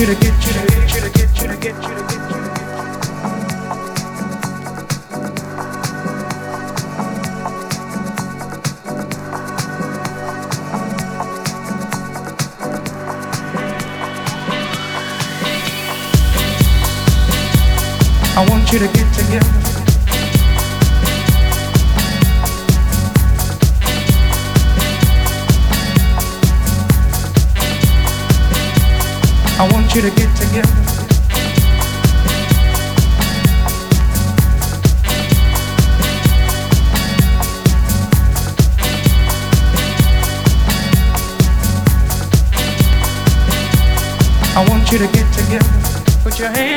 You to get you to get you to get you to get you to get. I want you to get you to get together. I want you to get together. Put your hands.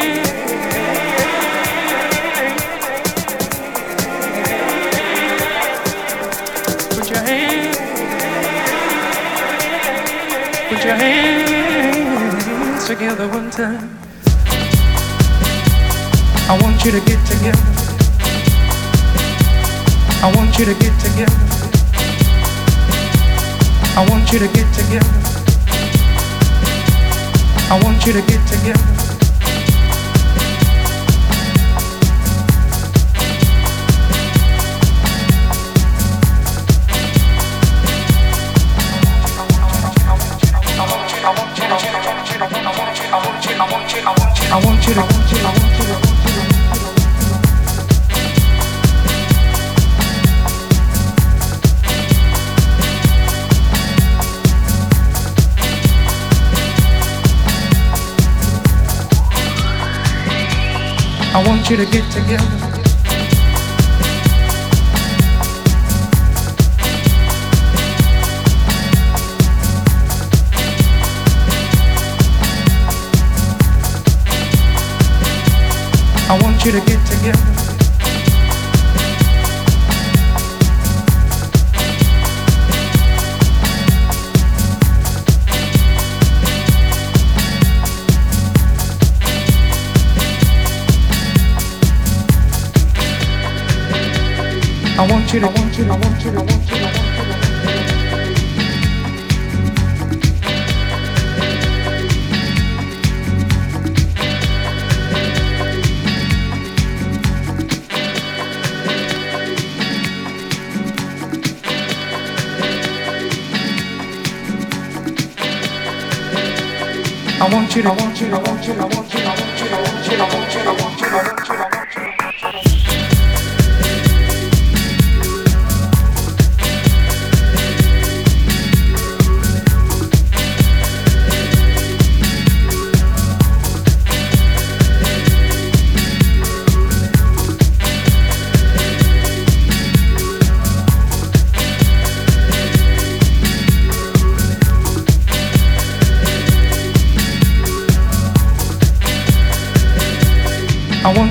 One time. I want you to get together. I want you to get together. I want you to get together. I want you to get together. I want you to, I want you, you. I want you to get together. Want you to get together. I want you to, I want you to, I want you to, I want you to, want you to. I want you to, I want you to, I want you to, I want you to, I want you to, I want you to,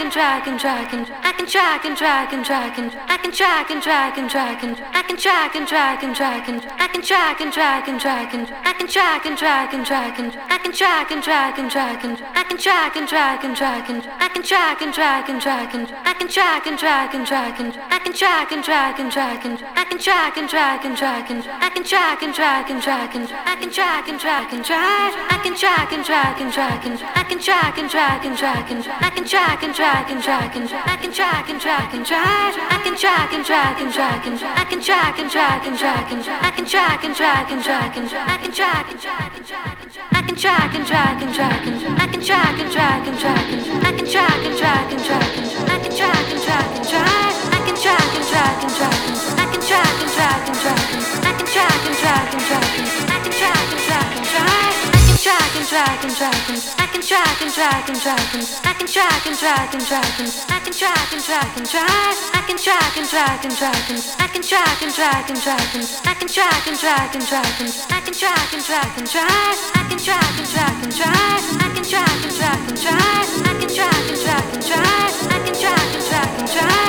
And can and I and. try, track and track and track and I can track and track and track and I can track and track and track and I can track and track and track and I can track and track and track and I can track and track and track and I can track and track and track and I can track and track and track and I can track and track and track and I can track and track and track and I can track and track and track and I can track and track and track and I can track and track and track I can track and track and track and I can track and track and track and I can track and track and track and I can track try, can try, can try, I can try, can try, can try, can try, I can try, can try, can try, can try, I can try, can try, can try, can try, I can try, I can try, can try, can try, can try, I can try, can try, can try, can try, I can try, can try, can try, can try, I can try, can try, can try, I can try, can try, can try, I can try, can try, can try, I can try, can try, can try, I can try, can try, can try, I can try, can try, can try track and track and track and I can track and track and track and I can track and track and track and I can track and track and track I can track and track and track and I can track and track and track and I can track and track and track and I can track and track and track I can track and track and track I can track and track and track I can track and track and track I can track and track and track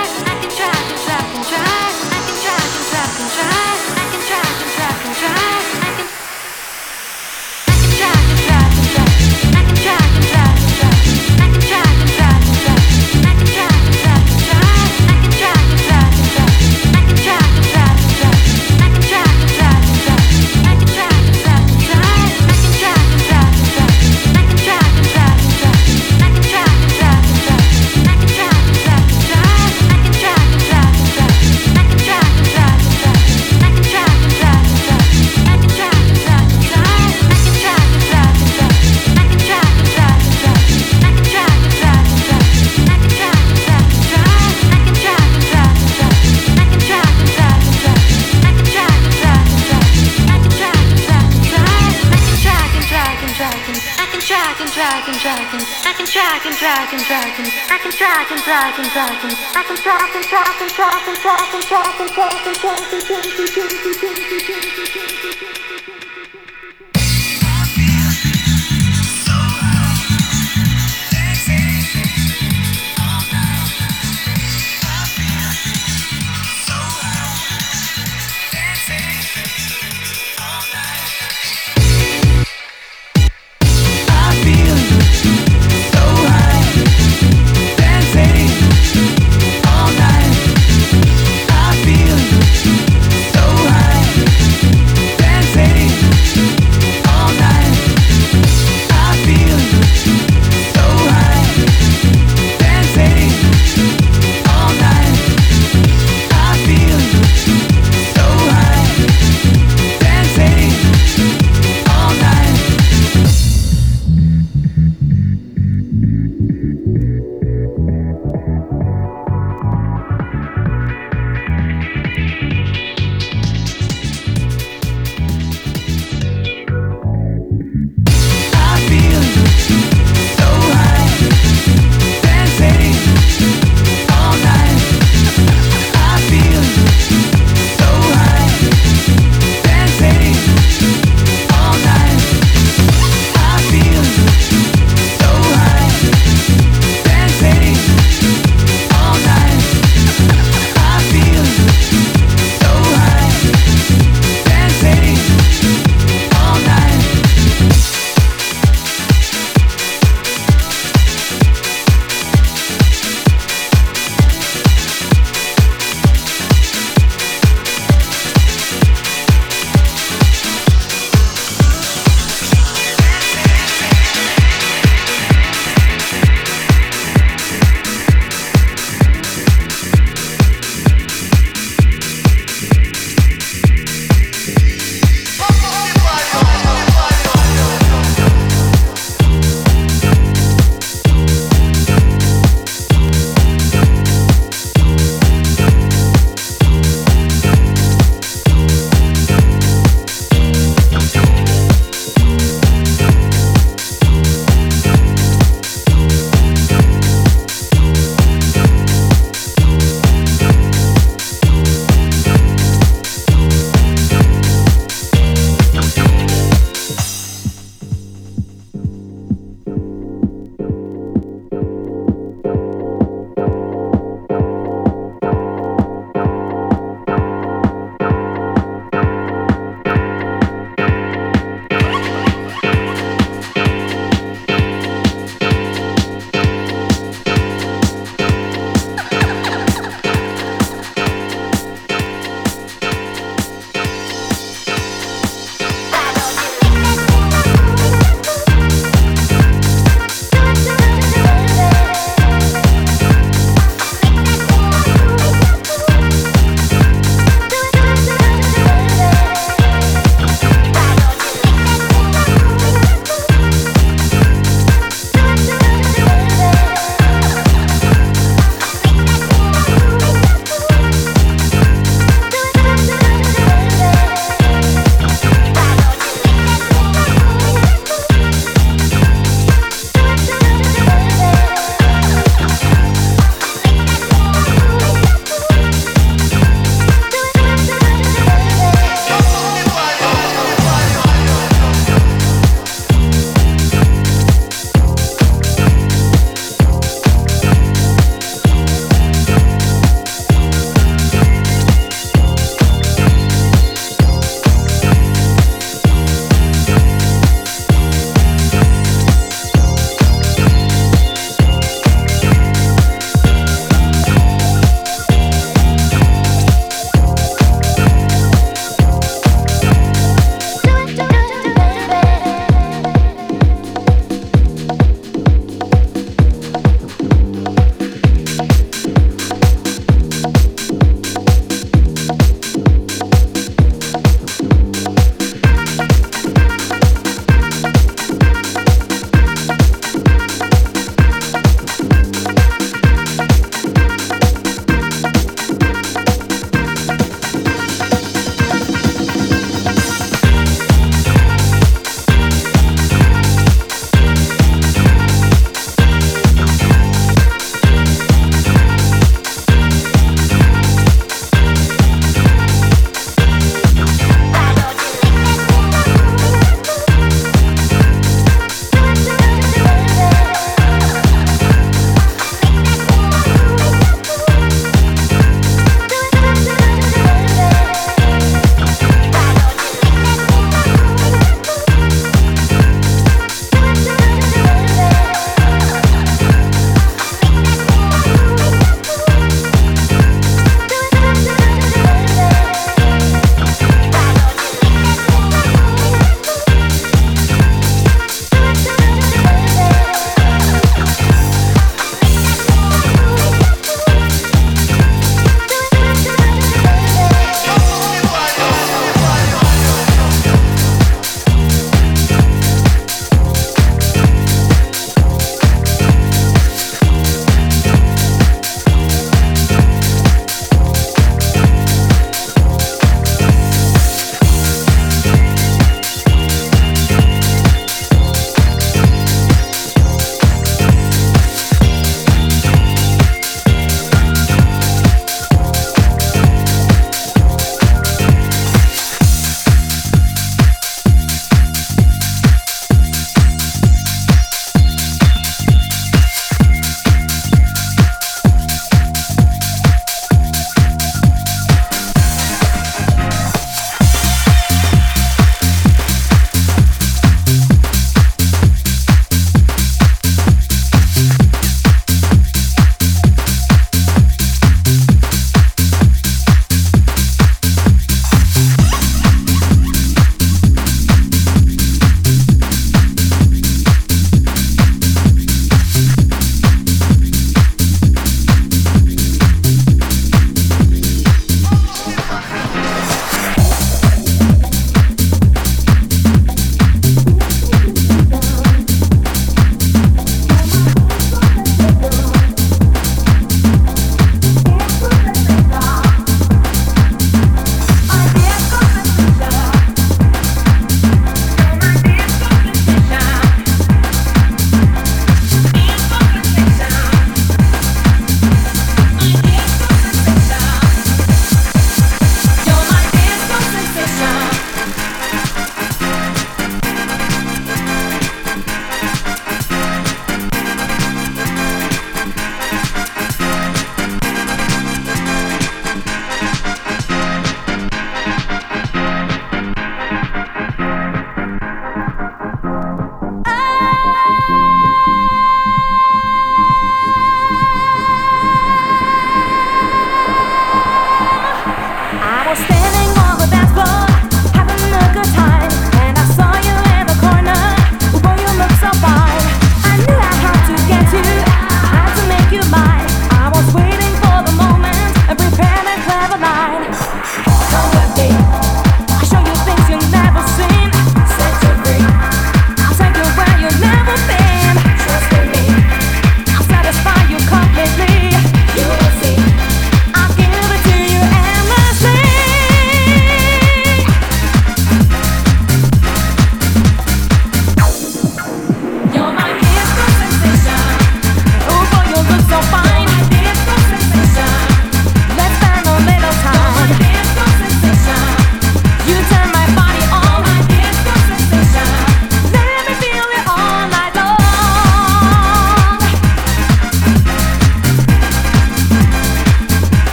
try, I can try, I can try, I can try, I can try.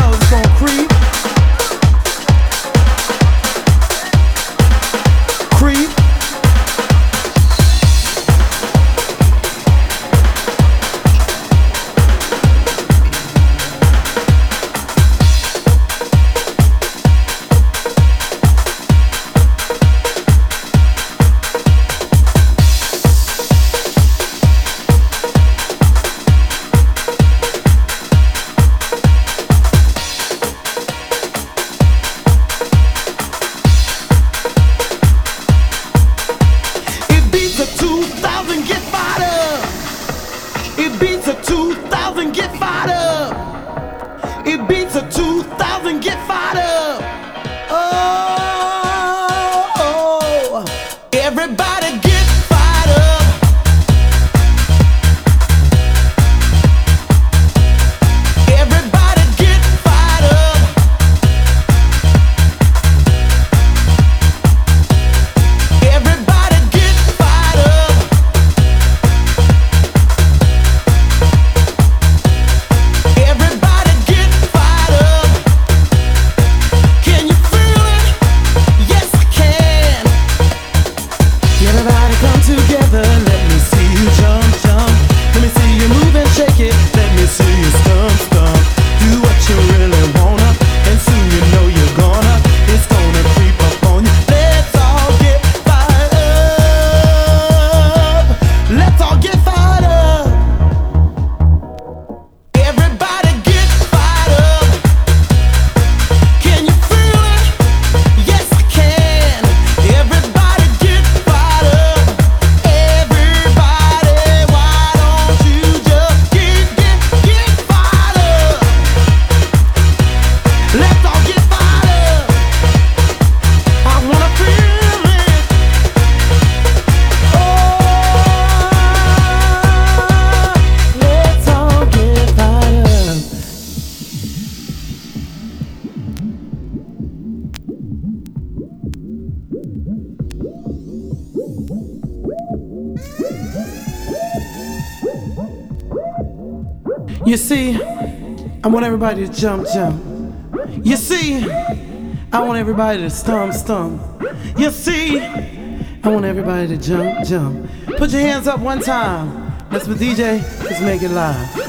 knows it's gonna creep. Everybody to jump, jump. You see, I want everybody to stomp, stomp. You see, I want everybody to jump, jump. Put your hands up one time. That's what DJ. Let's make it live.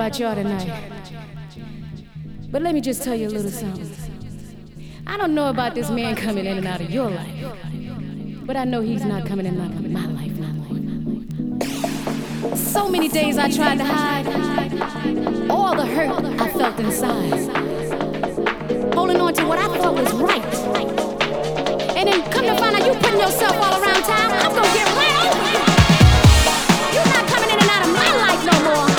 about y'all tonight, but let me just tell you a little something. I don't know about this man coming in and out of your life, but I know he's not coming in my, my life. So many days I tried to hide all the hurt I felt inside, holding on to what I thought was right, and then come to find out you putting yourself all around town. I'm gonna get right over you. You're not coming in and out of my life no more.